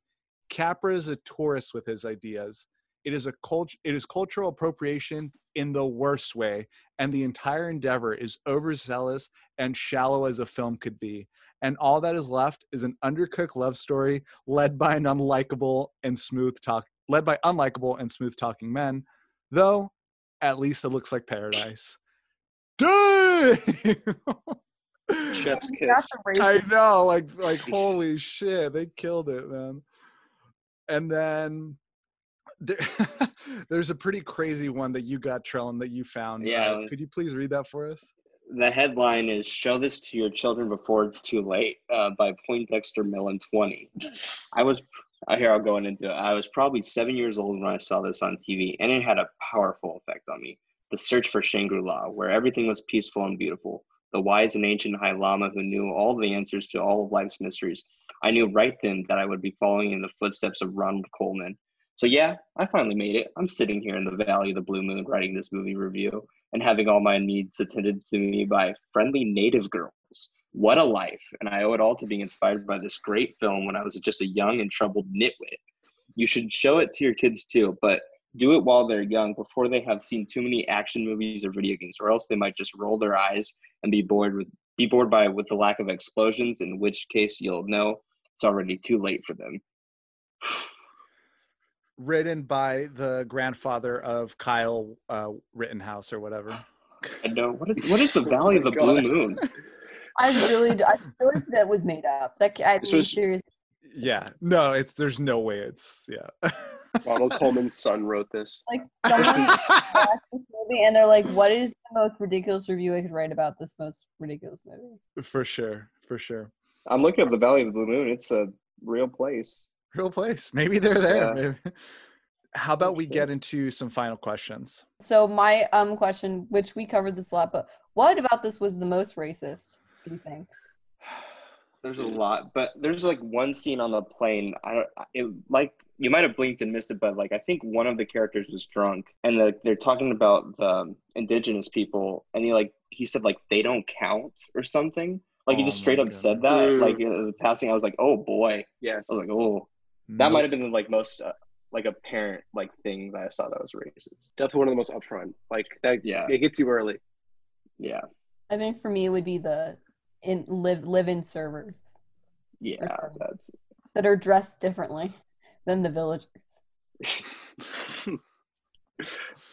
Capra is a tourist with his ideas. It is a cult- it is cultural appropriation in the worst way, and the entire endeavor is overzealous and shallow as a film could be. And all that is left is an undercooked love story led by an unlikable and smooth talk led by unlikable and smooth talking men, though at least it looks like paradise. Dang! Chef's [LAUGHS] kiss. That's a race. I know, like like holy shit, they killed it, man. And then there, [LAUGHS] there's a pretty crazy one that you got, Trellin, that you found. Yeah. Uh, could you please read that for us? The headline is "Show this to your children before it's too late" uh, by Poindexter Millen Twenty. I was uh, here. I'll go into it. I was probably seven years old when I saw this on TV, and it had a powerful effect on me. The search for Shangri-La, where everything was peaceful and beautiful. The wise and ancient High Lama who knew all the answers to all of life's mysteries. I knew right then that I would be following in the footsteps of Ronald Colman. So yeah, I finally made it. I'm sitting here in the Valley of the Blue Moon writing this movie review and having all my needs attended to me by friendly native girls. What a life. And I owe it all to being inspired by this great film when I was just a young and troubled nitwit. You should show it to your kids too, but do it while they're young before they have seen too many action movies or video games, or else they might just roll their eyes and be bored with be bored by with the lack of explosions, in which case you'll know it's already too late for them. Written by the grandfather of Kyle uh, Rittenhouse or whatever. I know what is, what is the Valley of the [LAUGHS] my Blue Moon? I really, do- I feel like that was made up. like I This mean, was- seriously. Yeah, no, it's there's no way it's yeah. [LAUGHS] Ronald Colman's son wrote this. Like someone watched this movie and they're like, "What is the most ridiculous review I could write about this most ridiculous movie?" for sure, for sure. I'm looking up the Valley of the Blue Moon. It's a real place. Real place. Maybe they're there. Yeah. Maybe. How about we get into some final questions? So my um question, which we covered this a lot, but what about this was the most racist? Do you think? [SIGHS] There's a lot, but there's like one scene on the plane. I don't. It like you might have blinked and missed it, but like I think one of the characters was drunk, and like they're talking about the indigenous people, and he like he said like they don't count or something. Like he Oh just straight up goodness. said that. Mm. Like in the passing, I was like, oh boy. Yes. I was like, oh, that Nope. might have been the like most uh, like apparent like thing that I saw that was racist. Definitely one of the most upfront. Like that Yeah. it gets you early. Yeah, I think for me it would be the in live live in servers. yeah, something. that's that are dressed differently than the villagers. [LAUGHS]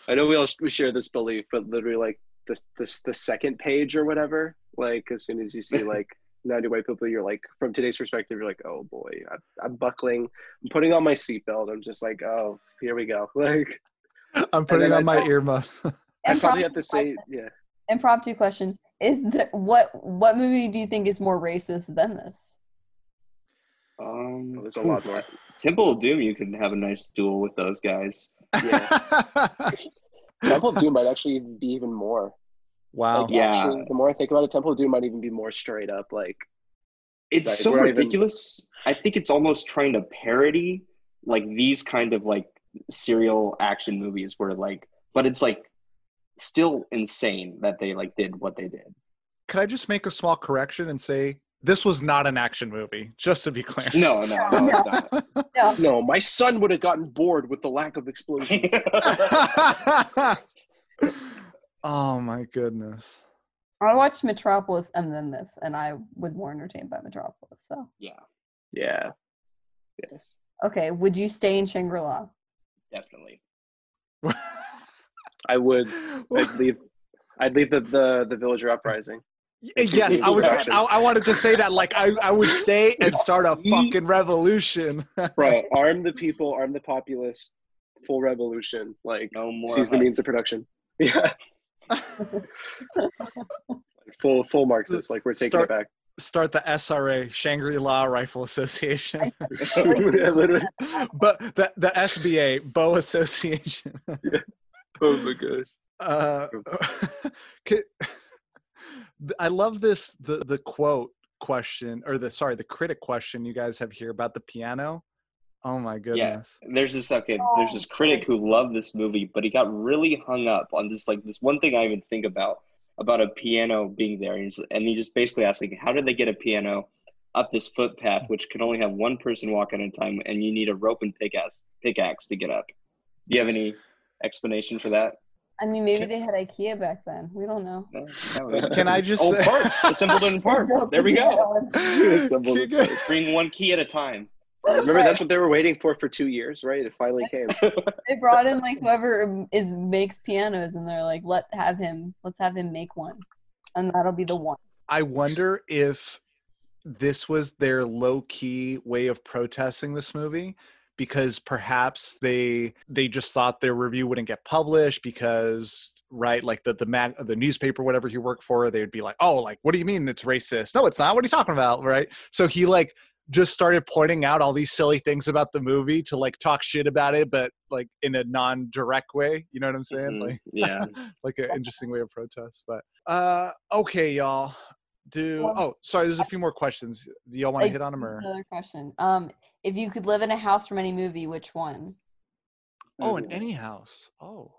I know we all we share this belief, but literally like the the the second page or whatever, like as soon as you see like [LAUGHS] 90 white people, you're like from today's perspective, you're like, oh boy, I'm, I'm buckling, I'm putting on my seatbelt. I'm just like, oh, here we go. [LAUGHS] Like I'm putting on I- my earmuff. I probably have Impromptu to say, question- yeah. Impromptu question: Is the, what what movie do you think is more racist than this? Um, There's a lot more. Temple of Doom, you could have a nice duel with those guys. [LAUGHS] Temple of Doom might actually be even more. wow. Like, Yeah. actually, the more I think about it, Temple of Doom might even be more straight up. Like, It's Like, so we're even- ridiculous. I think it's almost trying to parody like these kind of like serial action movies where like, but it's like still insane that they like did what they did. Could I just make a small correction and say this was not an action movie, just to be clear. No, no, no. No, no, my son would have gotten bored with the lack of explosions. [LAUGHS] [LAUGHS] oh my goodness. I watched Metropolis and then this, and I was more entertained by Metropolis. So, yeah, yeah. Yes. okay, would you stay in Shangri La? definitely. [LAUGHS] I would. I'd leave. I'd leave the the, the villager uprising. Yes, I was. I, I wanted to say that. Like, I, I would stay and start a fucking [LAUGHS] revolution. Bro, [LAUGHS] arm the people, arm the populace, full revolution. Like No more. seize the means of production. [LAUGHS] Yeah. full full Marxist. Like we're taking Start- it back. start the SRA, Shangri La Rifle Association, Yeah, literally. but the the SBA, Bow Association. Oh my gosh. Uh, ca- I love this the the quote question or the sorry the critic question you guys have here about the piano. Oh my goodness. Yeah. There's this okay. There's this critic who loved this movie, but he got really hung up on this like this one thing I even think about about a piano being there, and, he's, and he just basically asked like, how did they get a piano up this footpath, which can only have one person walk at a time, and you need a rope and pickaxe pickaxe to get up? Do you have any explanation for that? I mean, maybe Can- they had IKEA back then. We don't know. No? No. Can I just Oh, say- parts assembled in [LAUGHS] parts. There we go. Assemble the Can Bring one key at a time. Remember that's what they were waiting for for two years, right? It finally came. [LAUGHS] They brought in like whoever is makes pianos, and they're like, let have him, let's have him make one, and that'll be the one. I wonder if this was their low key way of protesting this movie because perhaps they they just thought their review wouldn't get published because right like the the mag the newspaper whatever he worked for they would be like oh like what do you mean it's racist no it's not what are you talking about right so he like just started pointing out all these silly things about the movie to like talk shit about it but like in a non-direct way you know what i'm saying Mhm. like Yeah. [LAUGHS] like an interesting way of protest. But uh okay, y'all. Do oh sorry, there's a few more questions. Do y'all want to hit on them or Another question. Um, if you could live in a house from any movie, which one? oh in any house? Oh.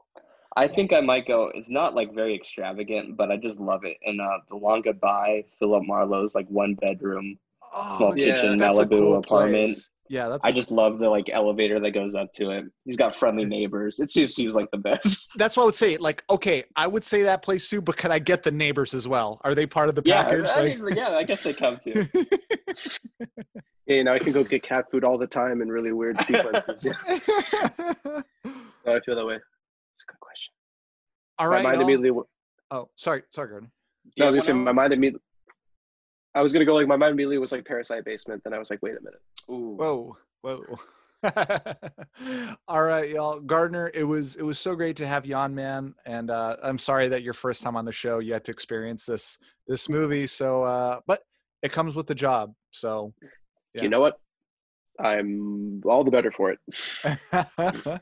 I think I might go. It's not like very extravagant, but I just love it. And uh, the long goodbye, Philip Marlowe's like one bedroom, oh small yeah, kitchen, that's Malibu cool apartment. place. Yeah, that's I just love the like elevator that goes up to it. He's got friendly neighbors. It just seems like the best. [LAUGHS] that's what I would say. Like, okay, I would say that place too, but can I get the neighbors as well? Are they part of the Yeah, package? I Like- mean, yeah, I guess they come too. [LAUGHS] Yeah, you know, I can go get cat food all the time in really weird sequences. Yeah, [LAUGHS] No, I feel that way. It's a good question. All right. my mind y'all. immediately. Oh, sorry, sorry, Gordon. No, I was You gonna say my mind immediately. I was gonna go like my mind immediately was like Parasite Basement. Then I was like, wait a minute. Ooh. Whoa, whoa. [LAUGHS] All right, y'all. Gardner, it was it was so great to have you on, man. And uh, I'm sorry that your first time on the show you had to experience this this movie. So, uh, but it comes with the job. So, Yeah. You know what? I'm all the better for it. [LAUGHS]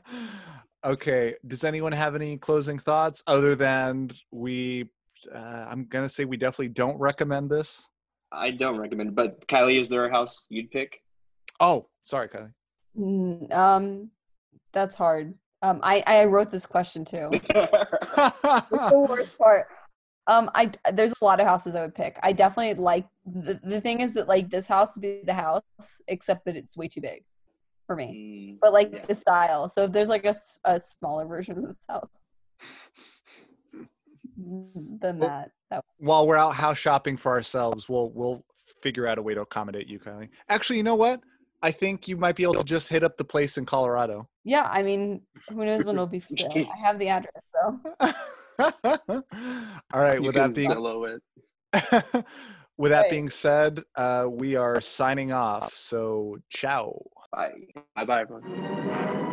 okay. Does anyone have any closing thoughts other than we? Uh, I'm gonna say we definitely don't recommend this. I don't recommend it. But Kylie, is there a house you'd pick? Oh, sorry, Kylie. Mm, Um, that's hard. Um, I I wrote this question too. [LAUGHS] The worst part. Um, I there's a lot of houses I would pick. I definitely like the the thing is that like this house would be the house, except that it's way too big for me. Mm, But like Yeah. the style. So if there's like a, a smaller version of this house, then Well- that that while we're out house shopping for ourselves, we'll we'll figure out a way to accommodate you, Kylie. Actually, you know what? I think you might be able to just hit up the place in Colorado. Yeah, I mean, who knows when it'll be for sale? I have the address, so [LAUGHS] All right. You with can that being Zillow it. [LAUGHS] with that Right. being said, uh, we are signing off. So ciao. Bye. Bye bye everyone.